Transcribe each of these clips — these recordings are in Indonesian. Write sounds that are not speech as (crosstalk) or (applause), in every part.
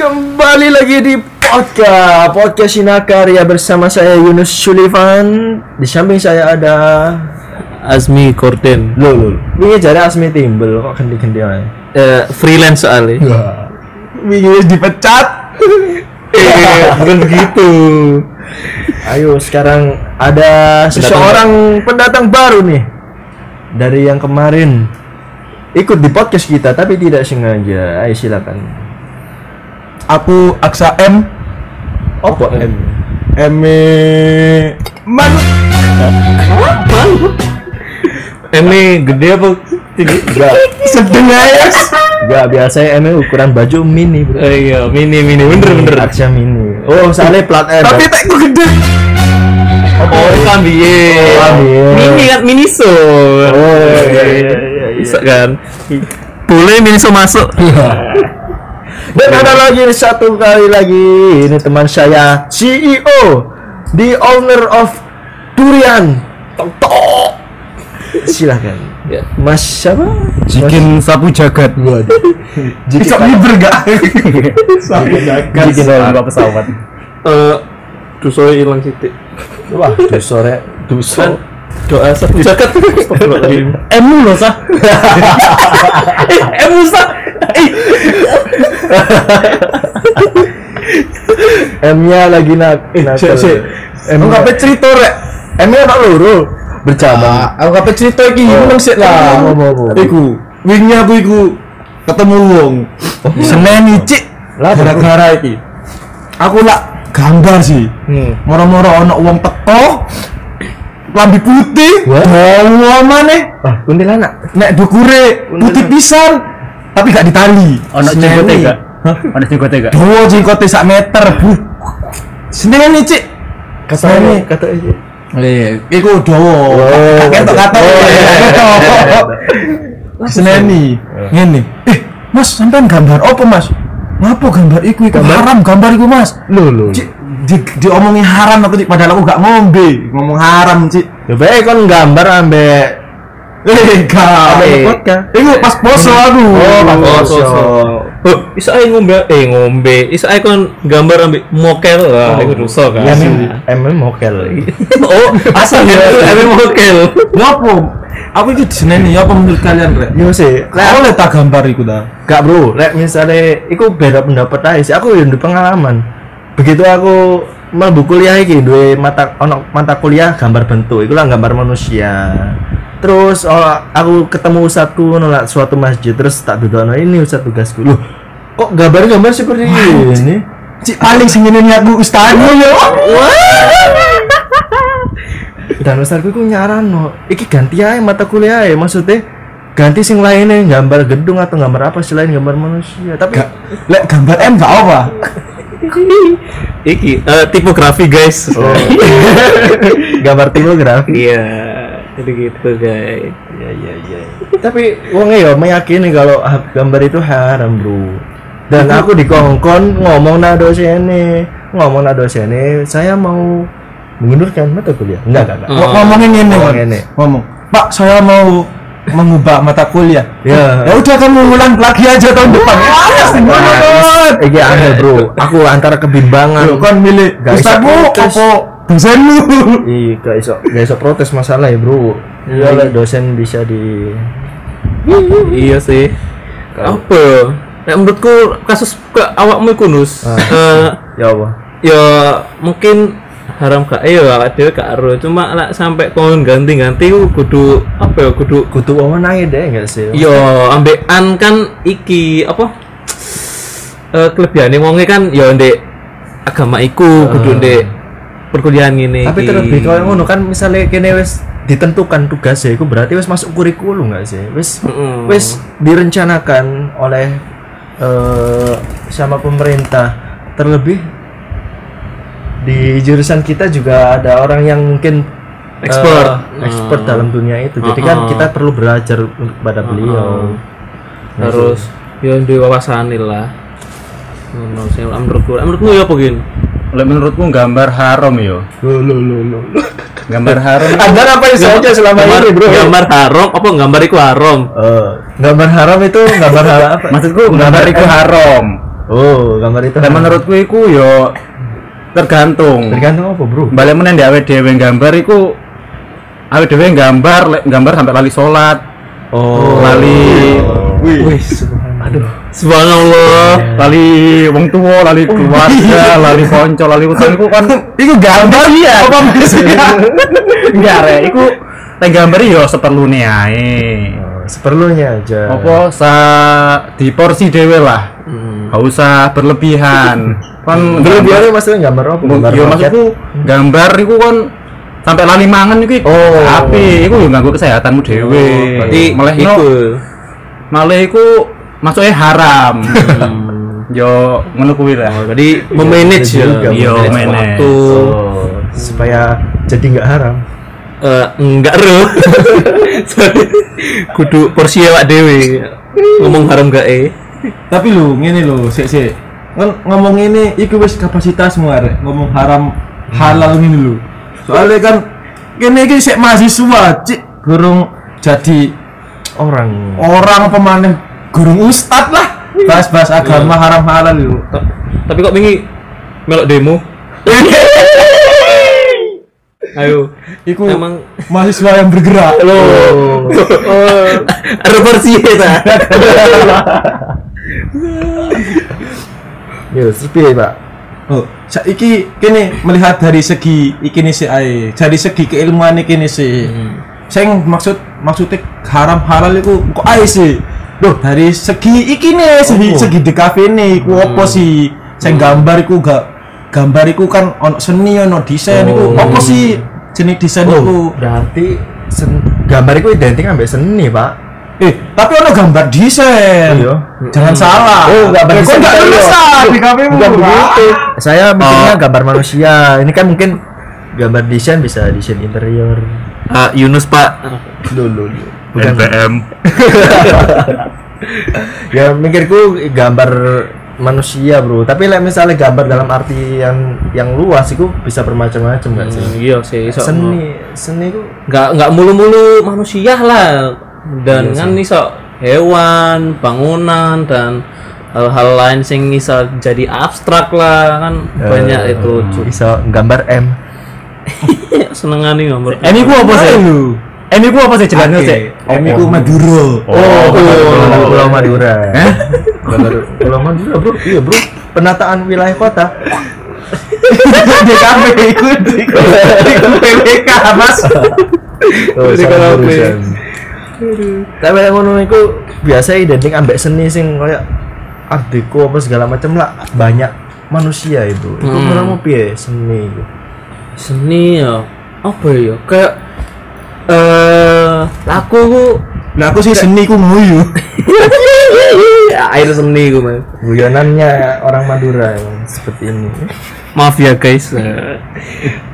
Kembali lagi di podcast Podcast Sinakarya bersama saya Yunus Sullivan. Di samping saya ada Azmi Korden Loh loh Ini jadi Asmi Timbel kok ganti-ganti aja. Eh, freelance soalnya. Wis dipecat. Eh, bukan begitu. Ayo sekarang ada seseorang pendatang baru nih. Dari yang kemarin. Ikut di podcast kita tapi tidak sengaja. Ayo silakan Aku Aksa M. Apa M? M. E Man. Ini gede apa? Tinggi Enggak. Sedeng aja Enggak biasanya M ukuran baju mini bro. Eh, iya mini mini. Bener bener. Aksa mini. Oh soalnya plat M tapi tak gede. Oh kambiye Oh, kambiye. mini kan mini so. Oh iya iya iya, iya. bisa kan? Boleh mini so masuk (laughs) Dan ada lagi satu kali lagi ini teman saya CEO the owner of Durian. Tok Tok. Silahkan ya. Mas siapa? Jikin sapu jagat. Waduh. Bisa liber gak? sapu jagat. Jikin lomba pesawat. Eh dosa hilang titik Wah tuh sore Tuh kan doa satu zakat Astagfirullahaladzim. (laughs) Emu loh sah (laughs) eh Musa eh M-nya lagi nak eh. Sik, sik. M kape cerita rek. M-nya tak loro. Bercabang. Aku kape cerita iki Oh. Sik lah Oh, oh, oh. Iku Wingnya aku iku Ketemu wong. Seneni cik. Lah, Gara-gara iki. Aku lah gambar sih. Hmm. Moro-moro ono wong teko Lambi putih Wah. Maneh Ah kuntilanak. Nek dukure putih pisan tapi gak ditali. Ono jenggote gak? Hah? Ono jenggote gak? Dawa jenggote sak meter bu. Seneni cik. Katanya kata iya iku dawa. Oh, ketok ketok oh, iya, (laughs) iya. seneni ngene. Eh mas sampean gambar apa mas? Ngapa gambar iku iku? Haram gambar iku mas. Loh cik di, diomongi haram aku cik. Padahal aku gak ngombe. Ngomong haram cik. Ya baik kan gambar ambek eh vodka. iku pas poso aku Oh, pas poso. Oh, isa ae ngombe eh ngombe isa ae kon gambar ambek mokel lah iku dosa kan Ya mem emang mokel (laughs) oh asal ya emang mokel Ngapo? Aku iki diseneni ya apa menurut kalian rek? Yo sih Lek oleh tak gambar iku ta. Gak bro, lek misalnya iku beda pendapat aja sih. Aku yang pengalaman. Begitu aku mlebu kuliah iki duwe mata ono mata kuliah gambar bentuk, iku lah gambar manusia. Terus oh, aku ketemu ustadku nolak suatu masjid terus tak dudono ini ustad tugasku. Loh, kok gambar-gambar seperti ini? Cik paling sing nyeneni aku ustaz yo. Dan ustadku iku nyarano, iki ganti aja mata kuliah ya maksudnya ganti sing lainnya gambar gedung atau gambar apa selain gambar manusia. Tapi Gak lek gambar M gak apa. iki eh, tipografi guys Oh. (laughs) gambar tipografi. iya jadi gitu guys Iya iya iya. Tapi wong ya meyakini kalau gambar itu haram, Bro. Dan aku dikongkon ngomong na dosennya, ngomong na dosennya, saya mau mengundurkan mata kuliah. Enggak, enggak, enggak. Oh. Ngomongin ngene. Ngomong ngene. Ngomong. Pak, saya mau mengubah mata kuliah. Ya. Ya udah kamu ulang lagi aja tahun depan. Nah, Iki aneh, Bro. Aku antara kebimbangan. Yo kan milih ustazmu protes. Apa dosenmu. Iya, gak iso, gak iso protes masalah ya, Bro. Iya, lah, dosen bisa di iya sih. Apa? Ya menurutku kasus ke awakmu iku nus. Eh, ya Allah. ya mungkin haram gak? Iya awak dhewe gak ero cuma lah sampai kon ganti-ganti ku kudu apa ya kudu Kutu wewenang deh enggak sih? yo ambekan kan iki apa? Eh kelebihannya wonge kan yo ndek agama iku kudu ndek perkuliahan ini Tapi terlebih kalau ngono kan misalnya kene wis ditentukan tugasnya itu berarti wis masuk kurikulum nggak sih? Wis Mm-mm. wis direncanakan oleh eh, sama pemerintah. Terlebih di jurusan kita juga ada orang yang mungkin eh, Expert. expert Hmm. dalam dunia itu. Jadi kan Uh-uh. kita perlu belajar untuk kepada beliau. harus yo duwe wawasane lah ngono sing menurutku menurutmu ya apa gin Lek menurutmu gambar haram yo? Loh, loh, loh, loh. Gambar haram (laughs) Anda ngapain saja selama gambar, ini, bro? gambar haram apa gambar iku haram Eh, gambar haram itu gambar haram apa? Maksudku gambar itu haram. Oh, gambar itu. Dan menurutku iku yo tergantung. tergantung apa, Bro? Balik meneh di awake dhewe gambar iku awake dhewe gambar gambar sampai lali salat, Oh. lali Wih, Subhanallah. lali wong tua, lali keluarga, lali konco, lali utang iku kan Iku gambar iya. Apa maksudnya? (laughs) enggak re, iku lek gambar yo seperlune ae. Oh, seperlunya aja. Apa sa di porsi dhewe lah. Gak usah berlebihan. (laughs) Kan Berlebihannya maksudnya gambar apa? Gambar yo roket? maksudku gambar iku kan sampai lali mangan iku Oh. api iku yo ganggu kesehatanmu dhewe. Berarti malah iku. iku malah iku masuknya haram. (laughs) yo ngono kuwi lah. Oh, Berarti memanage ya. Iya, Memanage manage. waktu. Oh, supaya jadi nggak haram. Eh, enggak ro. (laughs) Sorry. Kudu porsi awak dhewe. Ngomong haram gak eh. Tapi lu ngene lu, sik sik. Ngom- ngomong ini iku wis kapasitasmu arek. Ngomong haram halal ngene lu. Soalnya kan kene iki sik mahasiswa, cik gurung jadi Orang orang apa maneh gurung ustad lah. Bahas-bahas agama haram halal lu. Ta- Tapi kok wingi melok demo? Ayo. Iku Emang mahasiswa yang bergerak. Oh. (laughs) ada porsi ta. Ya, (laughs) terus piye, Pak? Oh, saiki kene melihat dari segi iki nih sih ae. Dari segi keilmuan iki nih sih. Sing maksud maksudnya haram halal iku kok ae sih. Duh, dari segi iki nih segi Apa? segi DKV nih iku apa sih? Sing gambar iku gak gambar iku kan ono seni ono desain iku apa sih jenis desain iku? Oh, berarti sen- gambar itu identik ambek seni, Pak. Eh, tapi ono gambar desain. Iya. Jangan salah. Oh, gambar desain Kok gak interior. lulus ah DKV mu? Bukan begitu. Saya mikirnya gambar manusia. Ini kan mungkin gambar desain bisa desain interior. Ah, Yunus Pak. Dulu. Bukan. NPM. (laughs) ya mikirku gambar manusia, Bro. Tapi like, misalnya gambar dalam arti yang yang luas itu bisa bermacam-macam nggak sih? Hmm, iya sih, iso. Seni, seni itu Nggak nggak mulu-mulu manusia lah. Dan Iya kan iso hewan, bangunan dan hal-hal lain sing iso jadi abstrak lah kan banyak Eh, itu bisa gambar M. (laughs) senengane gambar. Ini ku apa sih? Ini ku apa sih jelasnya sih? Em iku Madura. Oh, Pulau, Pulau Madura. Pulau- Madura, bro. Iya, bro. Penataan wilayah kota. DKV ikut ikut PWK mas Oh, jurusan. Tapi yang ngono iku biasa identik ambek seni sing kayak art deco apa segala macam lah banyak manusia itu. Itu Hmm. menurutmu piye seni itu? Seni ya apa ya kayak eh laku ku nah aku sih seni ku nguyu (laughs) air seni ku Mas. Guyonannya orang Madura emang seperti ini. maaf ya guys Eh,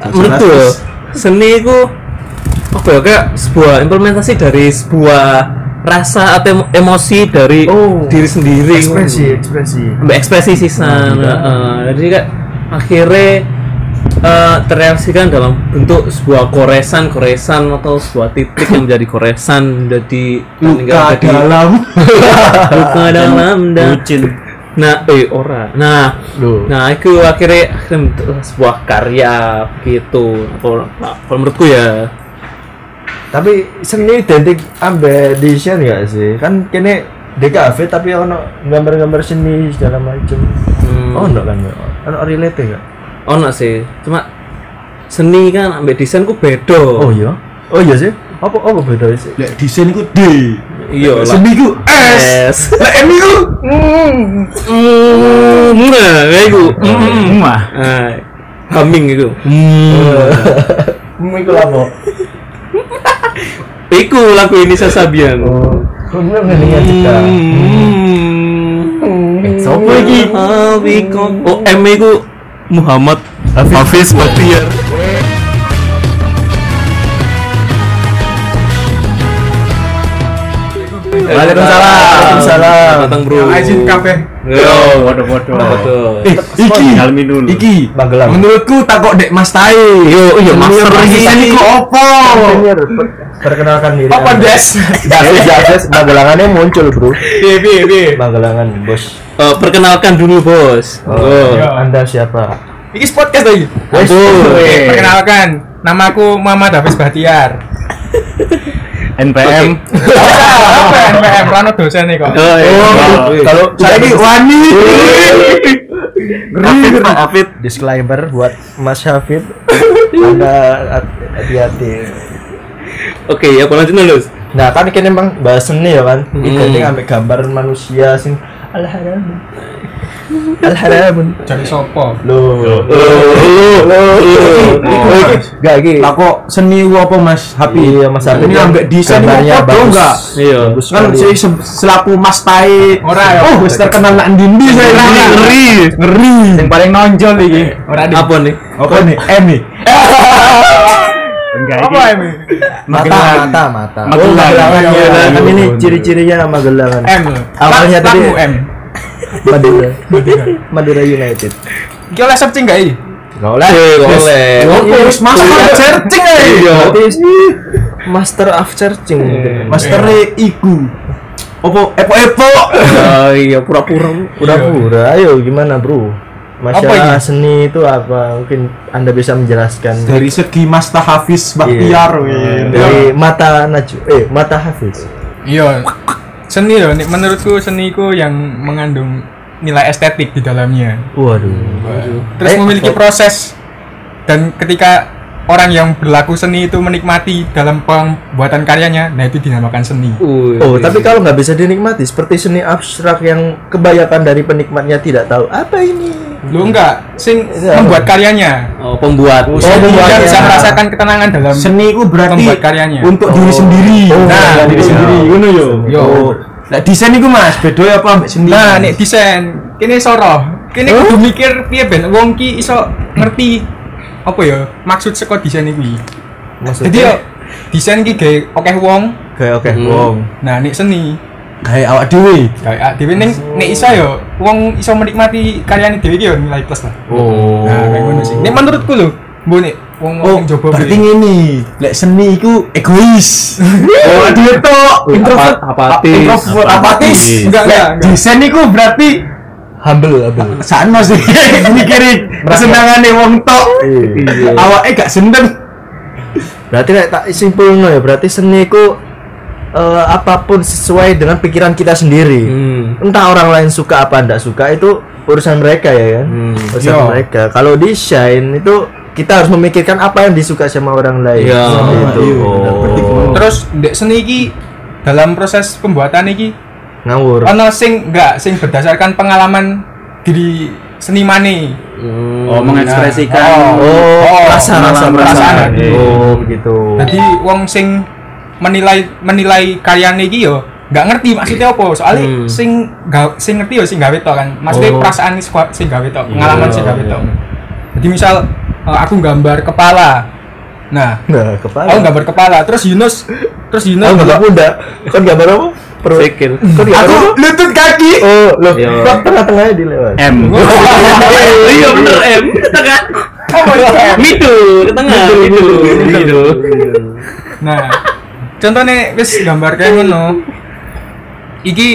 menurutku ya, seni ku apa ya kayak sebuah implementasi dari sebuah rasa atau emo- emosi dari Oh, diri sendiri Ekspresi, ekspresi. Ekspresi sisan Heeh. jadi kayak akhirnya eh, terrealisasikan dalam bentuk sebuah koresan koresan atau sebuah titik yang menjadi koresan menjadi luka menjadi dalam (laughs) luka dalam dan Bucin. nah eh ora nah Loh. nah itu akhirnya akhirnya bentuk sebuah karya gitu kalau nah, kalau menurutku ya Tapi seni identik ambek desain gak sih? Kan kene DKV tapi ono gambar-gambar seni segala macam. hmm, Oh, enggak kan? Ono relate enggak? Ono sih cuma seni kan ambek desain ku beda Oh iya. Oh iya sih. Apa apa beda sih? lek desain iku D iya lah seni ku S S lek M iku Hmm, nah, kayak itu. Hmm, mah. Ah, humming itu. Hmm, iku apa? (laughs) Iku lagu ini Sasabian. Oh, kok bener ngene juga. Hmm. Sopo iki? Oh, M iku Muhammad Hafiz Baktiar. Waalaikumsalam. Waalaikumsalam. Datang bro. Izin kabeh. Yo, Waduh-waduh. betul. Eh, iki, Dalmi dulu. iki, Magelang. menurutku tak kok dek Mas Tai. Yo, iya master Ini ini. kok opo? Perkenalkan diri. Apa. Des? Davis, Magelangannya muncul, Bro. Piye piye piye. Magelangan, Bos. Eh, perkenalkan dulu bos. Oh, Oh. Iya. Anda siapa? Iki podcast lagi. Aduh. Perkenalkan, namaku Muhammad Hafiz Bahtiar. NPM. Apa NPM Rano dosen nih kok. Oh, iya. Oh, kalau Saya ini wani. Hafid, Hafid, disclaimer buat Mas Hafid. Anda hati-hati. Oke, ya lanjut dulu. Nah, kan ini emang bahas seni ya kan. Hmm. Identik ambek gambar manusia sing (laughs) al-haram. Al-haram. Jadi sopo? Loh. Loh. Loh. Gak iki. Lah kok seni apa Mas Hapi? Iya, Mas Hafid. Ini ambek desain ini apa bagus. enggak? Iya. Bagus Kan se- selaku Mas Tai. Ora ya. Oh, wis terkenal nak ndi saya. Ngeri. Ngeri. Yang paling nonjol iki. Ora. Apa nih? Apa nih? M nih. (laughs) Enggak Apa ini? mata, Magelang. mata, mata. Magelang. Oh, Magelangan ya. Iya, Kan iya. ini ciri-cirinya Magelangan. M. Awalnya tadi M. Madura. Madura United. Iki oleh searching gak iki? Gak oleh. Gak oleh. Oh, wis masuk ke searching ae. Iya. Master of Searching. Master iku. Opo epo-epo. Oh iya, pura-pura. Pura-pura. Ayo gimana, Bro? Apa Masalah seni itu apa? Mungkin Anda bisa menjelaskan Dari segi Mas Hafiz Baktiar Iya. weh. dari mata Najwa eh mata Hafiz. Iya. Seni loh, nih, menurutku seniku yang mengandung nilai estetik di dalamnya. Waduh. Terus Eh, memiliki apa? proses dan ketika orang yang berlaku seni itu menikmati dalam pembuatan karyanya, nah itu dinamakan seni. Wih. Oh, tapi kalau nggak bisa dinikmati seperti seni abstrak yang kebanyakan dari penikmatnya tidak tahu apa ini. Lu enggak, sing Iya. membuat karyanya. Oh, pembuat. Oh, Sehingga pembuatnya. bisa merasakan ketenangan dalam Seni ku berarti Membuat karyanya. untuk diri sendiri. Oh, Nah, diri iya. sendiri ngono yo. Yo. Oh. Lah desain iku Mas, beda ya apa ambek seni? Nah, nek desain, kini soro. Kini kudu mikir piye ben wong ki iso ngerti apa ya maksud saka desain iki. Maksudnya Jadi yo desain ki gawe akeh wong. kayak oke, Hmm. wong. Nah, nek seni kayak awak dhewe. gawe dhewe ning nek iso yo wong iso menikmati karyane dhewe ki yo nilai plus lah. Oh. Nah, kayak ngono sih. Nek menurutku lho, mbok nek wong Oh, jobo berarti ngene. Lek seni iku egois. (laughs) oh, dhewe tok. Wih, Introvert, apa- apatis. Introvert, apatis. Enggak, Lek enggak. Desain iku berarti Humble, humble. sakno sih (laughs) mikiri kesenangane wong tok. Iya. Awake gak seneng. Berarti kayak tak simpulno ya, berarti seni ku eh, apa pun sesuai dengan pikiran kita sendiri. Hmm. Entah orang lain suka apa enggak suka itu urusan mereka ya kan. Hmm. Urusan Iya. mereka. Kalau desain itu kita harus memikirkan apa yang disuka sama orang lain. Iya. Seperti itu. Iya, Oh. Terus ndek seni iki dalam proses pembuatan iki ngawur. ono sing enggak sing berdasarkan pengalaman diri senimane. Hmm. Oh, mengekspresikan. Oh, Oh, perasaan, perasaan, perasaan. perasaan. Oh, begitu. Jadi wong sing menilai menilai karyane iki yo nggak ngerti maksudnya apa soalnya Hmm. sing ga, sing ngerti yo sing gawe tok kan maksudnya Oh. perasaan sing gawe tok pengalaman sing gawe iya. tok jadi misal eh, aku gambar kepala nah Nah, kepala. aku gambar kepala terus Yunus terus Yunus Oh, gambar pundak. Kan gambar apa? Perut. Sikil. Kan Aku lutut kaki. Oh, loh. Iya. Tengah-tengahnya dilewat? M. Iya bener M. Tengah. Oh, iya. Middle, ke tengah. Middle. Nah, contohnya wis gambar kayak ngono. Iki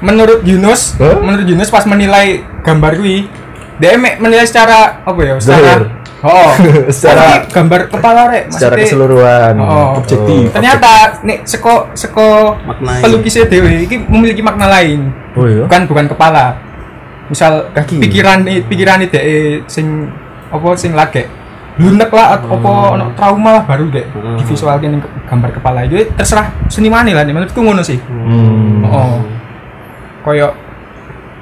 menurut Yunus, Hah? menurut Yunus pas menilai gambar kuwi, dia mek menilai secara apa ya? Secara. Oh, (laughs) Secara- gambar kepala rek, Secara keseluruhan. Oh, objektif. Ternyata nek seko seko Maknai. pelukisnya dewe iki memiliki makna lain. Oh iya. Bukan bukan kepala. Misal Kaki. pikiran pikiran dhek sing apa sing lagi lunek lah atau apa ono trauma lah baru dek. Hmm. divisualkan ning gambar kepala itu terserah seniman lah nih menurutku ngono sih. Hmm. oh. Koyo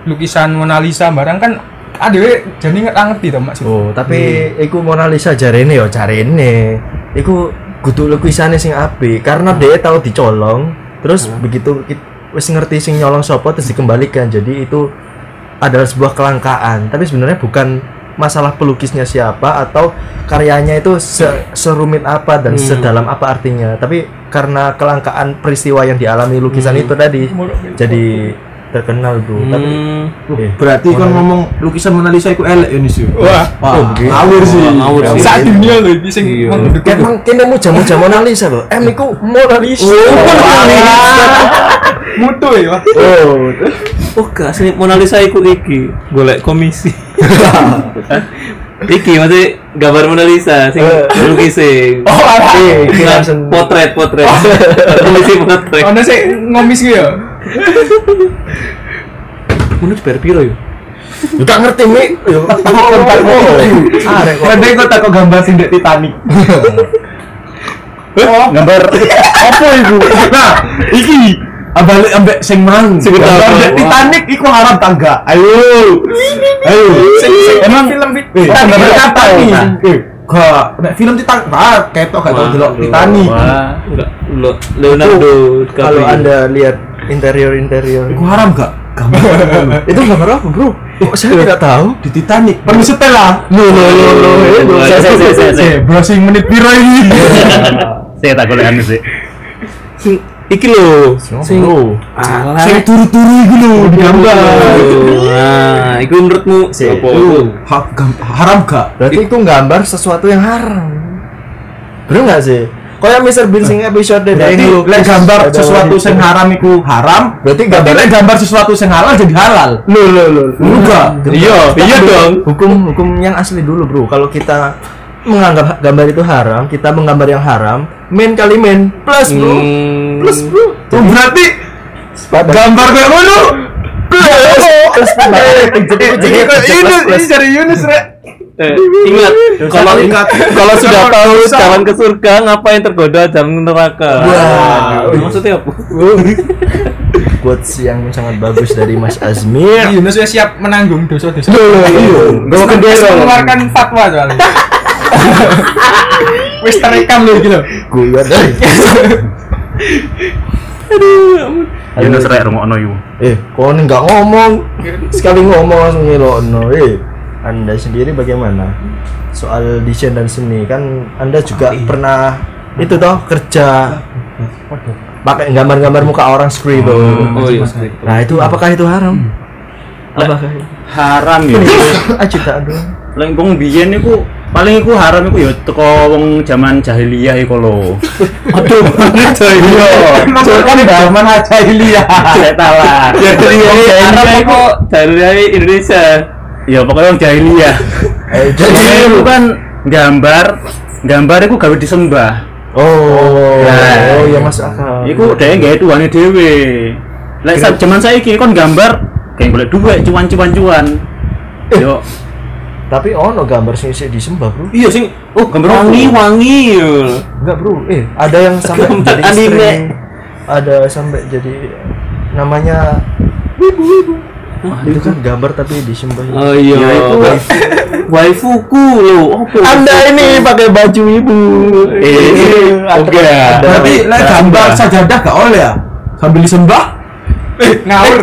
lukisan Mona Lisa barang kan ada jadi nggak ngerti toh maksud Oh, tapi iku Mona Lisa jarene ya jarene. Iku kudu lukisannya sing apik karena dia tahu dicolong, terus begitu kit- wis ngerti sing nyolong sopo terus dikembalikan. Jadi itu adalah sebuah kelangkaan, tapi sebenarnya bukan masalah pelukisnya siapa atau karyanya itu se- serumit apa dan sedalam apa artinya. Tapi karena kelangkaan peristiwa yang dialami lukisan itu tadi jadi terkenal bro tapi Hmm. eh, Berarti kan ngomong lukisan Mona Lisa itu elek ya Nis. Wah. Wah, ngawur sih. ngawur sih. Saat dunia lho iki sing Iya. mengunduk Kayak emang kene muja-muja Mona Lisa loh. M iku Mona Lisa. mutu ya. Oh, Oh gak sih Mona Lisa iku iki golek komisi. (laughs) iki maksudnya gambar Mona Lisa sing lukis sing. (laughs) Oh, iya, iki Nah, langsung potret potret. (laughs) Komisi potret. Ono sik ngomis ku ya. (laughs) Ngono dibayar piro yo? Enggak ngerti mi. Yo, tempat ngono. Arek kok. Kadang kok tak kok gambar sing dek Titanic. Oh, gambar apa iku? Nah, iki abalik ambek sing mang. Sing Titanic iku haram tangga. Ayo. Ayo. Emang film. Eh, Kan gambar apa apa, nih? Eh, Gak, nek film Titanic, ah, ketok gak tau delok Titanic. Leonardo Kalau. Anda lihat interior-interior Iku haram gak? Gambar itu gambar apa, Bro? Kok saya tidak tahu? di Titanic. Perlu setel lah. Lo lo lo lo. Saya saya saya saya. Eh, browsing menit piro ini? Saya tak boleh anu sih. Sing iki lho. Sing Bro. alah. Saya turu-turu iku lho di gambar. Nah, iku menurutmu? Lu, ha- haram gak? Berarti itu gambar sesuatu yang haram. Bener nggak sih? Kayak Mr. Bean sing episode Berarti yang lek gambar sesuatu sing haram iku haram. Berarti Berarti gambar lek gambar sesuatu sing halal jadi halal. lo lo lo. Enggak. Iya, iya dong. Hukum hukum yang asli dulu, Bro. Kalau kita menganggap gambar itu haram, kita menggambar yang haram, main kali main plus, Bro. Hmm. Plus, Bro. Oh, berarti Sepadan. gambar kayak ngono. Plus jadi jadi Ini ini plus. dari Yunus rek. Eh, ingat kalau ingat. kalau sudah tahu jalan ke surga ngapain tergoda jalan neraka Wah. maksudnya apa (laughs) Quotes yang sangat bagus dari Mas Azmir. Yunus wis siap menanggung dosa-dosa. Iya. Wis wis mengeluarkan fatwa soalnya. (laughs) Wis terekam lho gitu. Gue dari. Yunus rek rungokno yu. Eh, kau ini nggak ngomong. Sekali ngomong langsung ngelokno. Eh, anda sendiri bagaimana soal desain dan seni kan Anda juga pernah itu toh kerja pakai gambar-gambar muka orang scribble. oh iya Nah itu apakah itu haram? Apakah? Haram ya. Aja tak aduh. Lek wong biyen iku paling iku haram iku ya teko wong zaman jahiliyah iku lho. (laughs) aduh Iya. Soalnya kan zaman jahiliyah. Saya salah. Jahiliyah Arab apa Jahiliyah Indonesia Ya pokoknya wong jahiliyah. Eh, Jadi itu kan gambar gambar iku gawe disembah. oh, Nah. oh ya masuk akal. Iku dhek gawe tuane dhewe. Lek zaman saiki kon gambar kayak golek duit cuan-cuan cuan. Yo, Tapi ono gambar sing sing disembah, Bro. iya sing oh gambar wangi wangi Enggak, Bro. Eh, ada yang sampai Gambar jadi anime. streaming. Ada sampai jadi namanya wibu-wibu. itu kan gambar tapi disembah. oh iya Ya, itu waifuku lo Anda ini pakai baju ibu. Eh, oke. Ada- Berarti lek gambar sajadah gak oleh ya? Sambil disembah? Ngawur.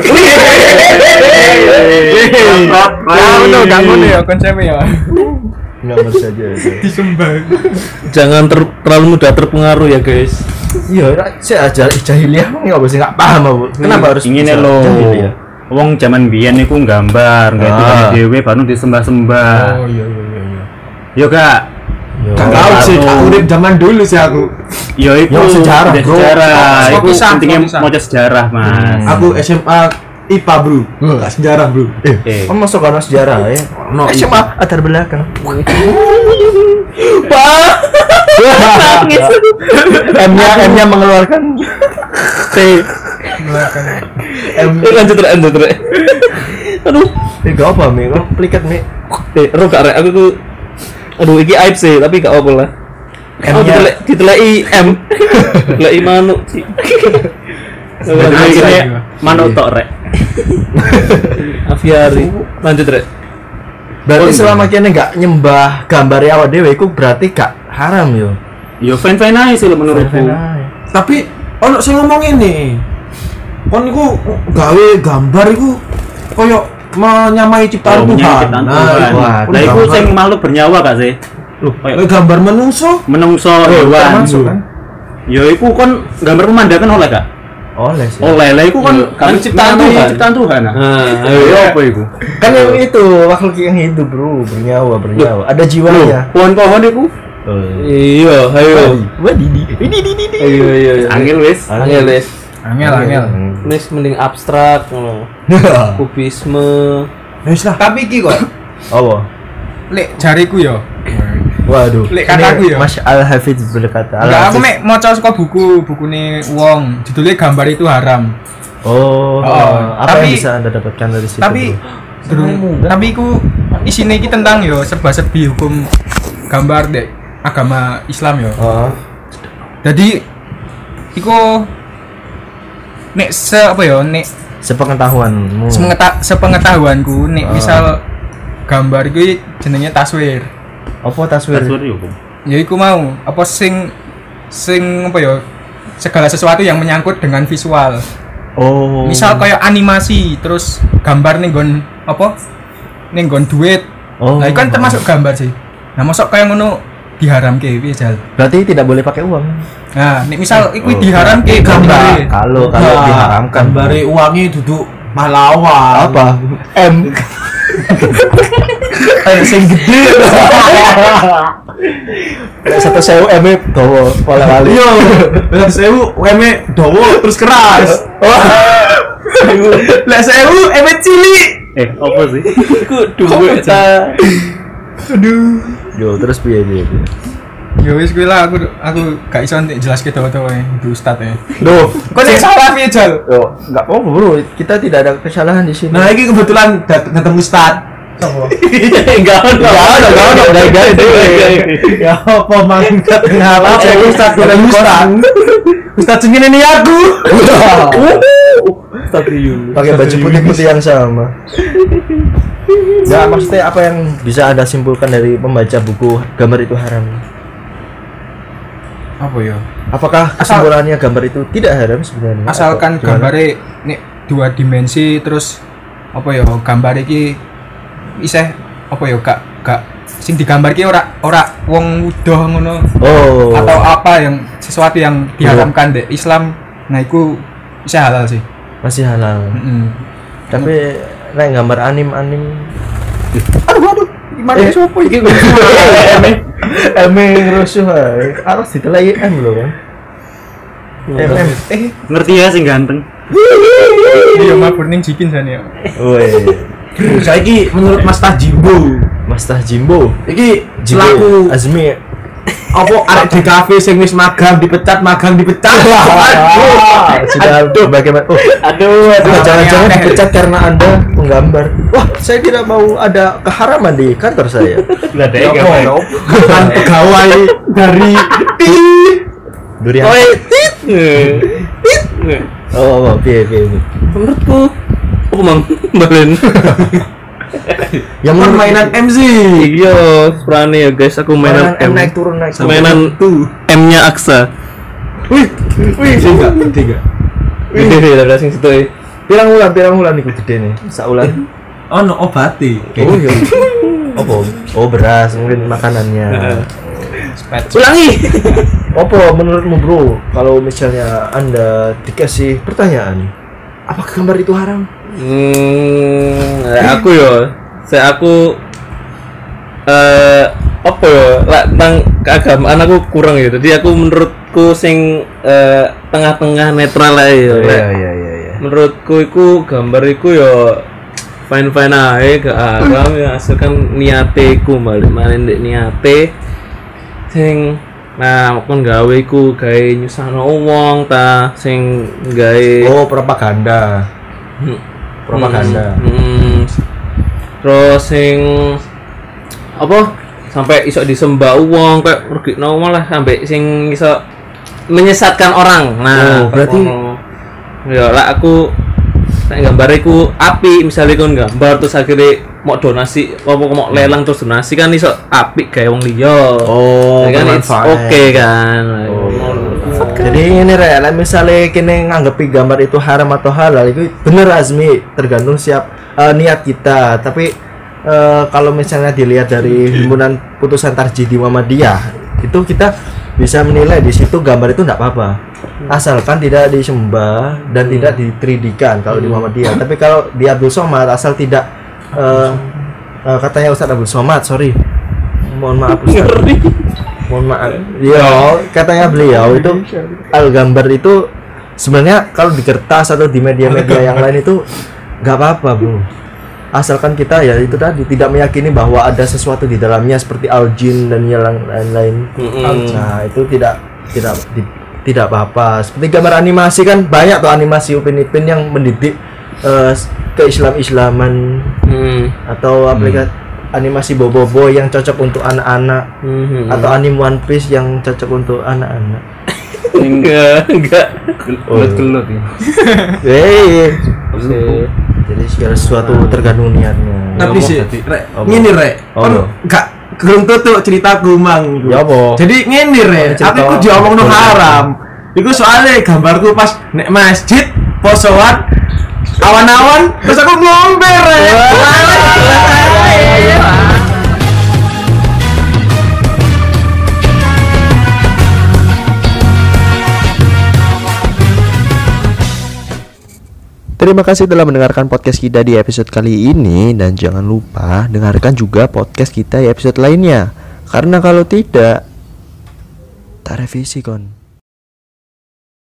Ngawur tuh ngono ya konsepnya ya. saja. Disembah. jangan ter- terlalu mudah terpengaruh ya guys Iya, ra- saya aja jahiliyah nggak bisa nggak paham aku. Kenapa harus ingin lo. Wong zaman biyen iku gambar, gawe Ah. dhewe baru disembah-sembah. iya iya iya. iya. Yo kak, Gak tahu sih, aku urip zaman dulu sih aku. yo iku Yo, sejarah, udah bro. Sejarah, bisa, pentingnya mau sejarah, Mas. Aku SMA IPA bro, gak sejarah bro. Eh, Eh. oh, masuk karena sejarah ya? No, SMA latar belakang. (laughs) M-nya M-nya mengeluarkan T. M. eh lanjut lanjut aduh Eh, gak apa, Mi. Kau plikat, Mi. eh ro gak rek aku tuh aduh iki aib sih tapi gak apa lah. Oh, M (laughs) diteleki manuk (laughs) sih Jadi Lanjut, ini Rek. manuk tok rek. (laughs) Aviari lanjut rek Berarti Oh, selama kini gak nyembah gambar awak dewe, itu berarti gak haram yo. Yo fan-fan aja sih lo menurutku. Tapi ono sing ngomong ini. Kon iku gawe gambar iku koyo menyamai ciptaan Oh, Tuhan. ciptaan Nah, Tuhan. itu. Wah, iku gambar- sing makhluk bernyawa gak sih? Loh, kayak- gambar menungso. Menungso Oh, hewan. termasuk kan? Ya iku kon gambar pemandangan oleh gak? oleh sih Oleh lah iku kan Iya, kan kan ciptaan Tuhan. Ciptaan Tuhan. ah. Nah, Ya ayo. apa iku? kan yang itu makhluk yang hidup bro bernyawa bernyawa ada jiwanya Pohon-pohon iku Oh. Iya, ayo. Wah, di di di di di di. Iya, iya, iya. angel wis. Angel, wis. Angel angel. Wis mending abstrak ngono. (laughs) Kubisme. Wis lah. Tapi iki kok Oh, lek jariku yo. waduh. Lek kataku ya. Mas Al Hafidz berkata. Al Enggak aku Hafiz. mek maca saka buku bukune wong judulnya gambar itu haram. Oh, Oh, apa tapi- yang bisa anda dapatkan dari situ? tapi durung tapi iku isine iki tentang yo serba-serbi hukum gambar dek agama Islam yo. Oh, Jadi iku nek se apa yo nek sepengetahuanmu. semengeta, sepengetahuanku nek Ah. misal gambar iku jenenge taswir. apa taswir? Taswir yo. Ya iku mau apa sing sing apa yo segala sesuatu yang menyangkut dengan visual. Oh. Misal kayak animasi terus gambar nih gon apa? Ning gon duit. Oh. Nah, itu kan termasuk gambar sih. Nah, masuk kayak ngono diharamke piye jal. Berarti tidak boleh pakai uang. Nah, nek misal iku Oh. diharamke Gambar. gambare. Kalau kalau Nah, diharamkan. Gambare uangnya duduk pahlawan. apa? M. (laughs) Kayak sing gede. Kayak satu sewu M dawa pola kali. Iya, lek sewu weme dawa terus keras. (laughs) Lek sewu eme cilik. Eh, apa sih? Iku duwe ta. Yo terus piye piye. piye? Ya wis kuwi lah aku aku gak iso nek jelaske dawa-dawa itu ustaz ya. Loh, Kok nek salah piye jal? yo enggak apa-apa, Bro. Kita tidak ada kesalahan di sini. Nah, ini kebetulan dat- ketemu Ustad. Enggak ono. Enggak ada, enggak ada, enggak ada. Ya apa mangkat ngapa saya Ustad ketemu Ustad. Ustad sing ini aku. Stadion. pakai baju putih-putih yang sama. Ya maksudnya apa yang bisa anda simpulkan dari membaca buku gambar itu haram? Apa ya? Apakah kesimpulannya gambar itu tidak haram sebenarnya? Asalkan gambare nek dua dimensi terus apa ya gambar iki isih apa ya gak gak sing digambar ki ora ora wong udah ngono Oh. atau apa yang sesuatu yang diharamkan deh Islam nah itu bisa halal sih masih halal. Mm-mm. Tapi nek gambar anim-anim aduh aduh gimana Eh. ya sopo iki (laughs) M ngerusuh ae. Harus ditelai M loh kan. M M. eh Ngerti ya sing ganteng. iya mah burning jikin sana ya Woi. Saiki menurut Mas Tajimbo, Mas Tah Jimbo. iki selaku Azmi. apa arek di kafe sing wis magang dipecat magang dipecat. Ah, sudah bagaimana? Oh, Aduh, aduh. Jangan-jangan dipecat karena anda menggambar. Wah, saya tidak mau ada keharaman di kantor saya. (laughs) Lah dek Ya apa? Kan pegawai dari Duri Oi, tit. Oh, oh, piye piye. piye. Menurutku apa mang balen. Yang permainan MC. Iya, Prani ya guys, aku mainan M M. naik turun naik turun. Mainan M-nya Aksa. Wih, wih, tiga, tiga. Gede deh, ada sing situ. eh. Pirang ulan, pirang ulan iku gede nih. Sak ulan. Oh, no obati. Oh iya. (laughs) Apa? Oh beras, mungkin makanannya. Ulangi. (laughs) Apa menurutmu bro? Kalau misalnya anda dikasih pertanyaan, apakah gambar itu haram? Hmm, aku yo. Saya aku eh apa yo? Lah tentang keagamaan aku kurang ya. Jadi aku menurutku sing eh, tengah-tengah netral lah ya. Lek, iya iya iya. menurutku iku gambar iku yo fine fine aja ke agam ya asalkan niate ku balik ndek niate sing nah kon gawe iku gawe nyusahno wong ta sing gawe Oh propaganda. Hmm. Propaganda. Hmm. terus sing apa sampai iso disembah wong kayak rugi wong lah sampai sing iso menyesatkan orang nah Oh, berarti- ya lah aku nek gambar iku api misalnya kon gambar terus akhirnya mau donasi apa mau lelang terus donasi kan iso api kayak wong liya Oh, Ya kan oke kan Oh. Jadi ini rek, lah misalnya kini nganggepi gambar itu haram atau halal itu bener Azmi tergantung siap eh, niat kita. Tapi eh, kalau misalnya dilihat dari himpunan putusan tarjih di Muhammadiyah itu kita bisa menilai di situ gambar itu enggak apa-apa. Asalkan tidak disembah dan tidak ditridikan kalau di Muhammadiyah. Tapi kalau di Abdul Somad asal tidak eh, eh, katanya Ustadz Abdul Somad sorry. Mohon maaf Ustadz mohon maaf. Ya katanya beliau itu al gambar itu sebenarnya kalau di kertas atau di media-media yang lain itu nggak apa-apa bro asalkan kita ya itu tadi tidak meyakini bahwa ada sesuatu di dalamnya seperti al jin dan yang lain-lain. Nah itu tidak tidak di- tidak apa-apa. Seperti gambar animasi kan banyak tuh animasi Upin Ipin yang mendidik eh, keislaman-islaman Hmm. atau aplikasi animasi bobo-bobo yang cocok untuk anak-anak Hmm. atau anime One Piece yang cocok untuk anak-anak. enggak enggak Gelut-gelut ya. (laughs) Hei, Oke. jadi segala sesuatu tergantung niatnya. Tapi sih, rek, ngene rek. Apa? Kon gak gerung tutuk ceritaku mang. Ya apa? Jadi ngene rek, Cerita aku ku diomongno apa? haram. Iku soalnya gambarku pas nek masjid posoan awan-awan terus aku ngombe Terima kasih telah mendengarkan podcast kita di episode kali ini dan jangan lupa dengarkan juga podcast kita di episode lainnya. Karena kalau tidak tak revisi kon.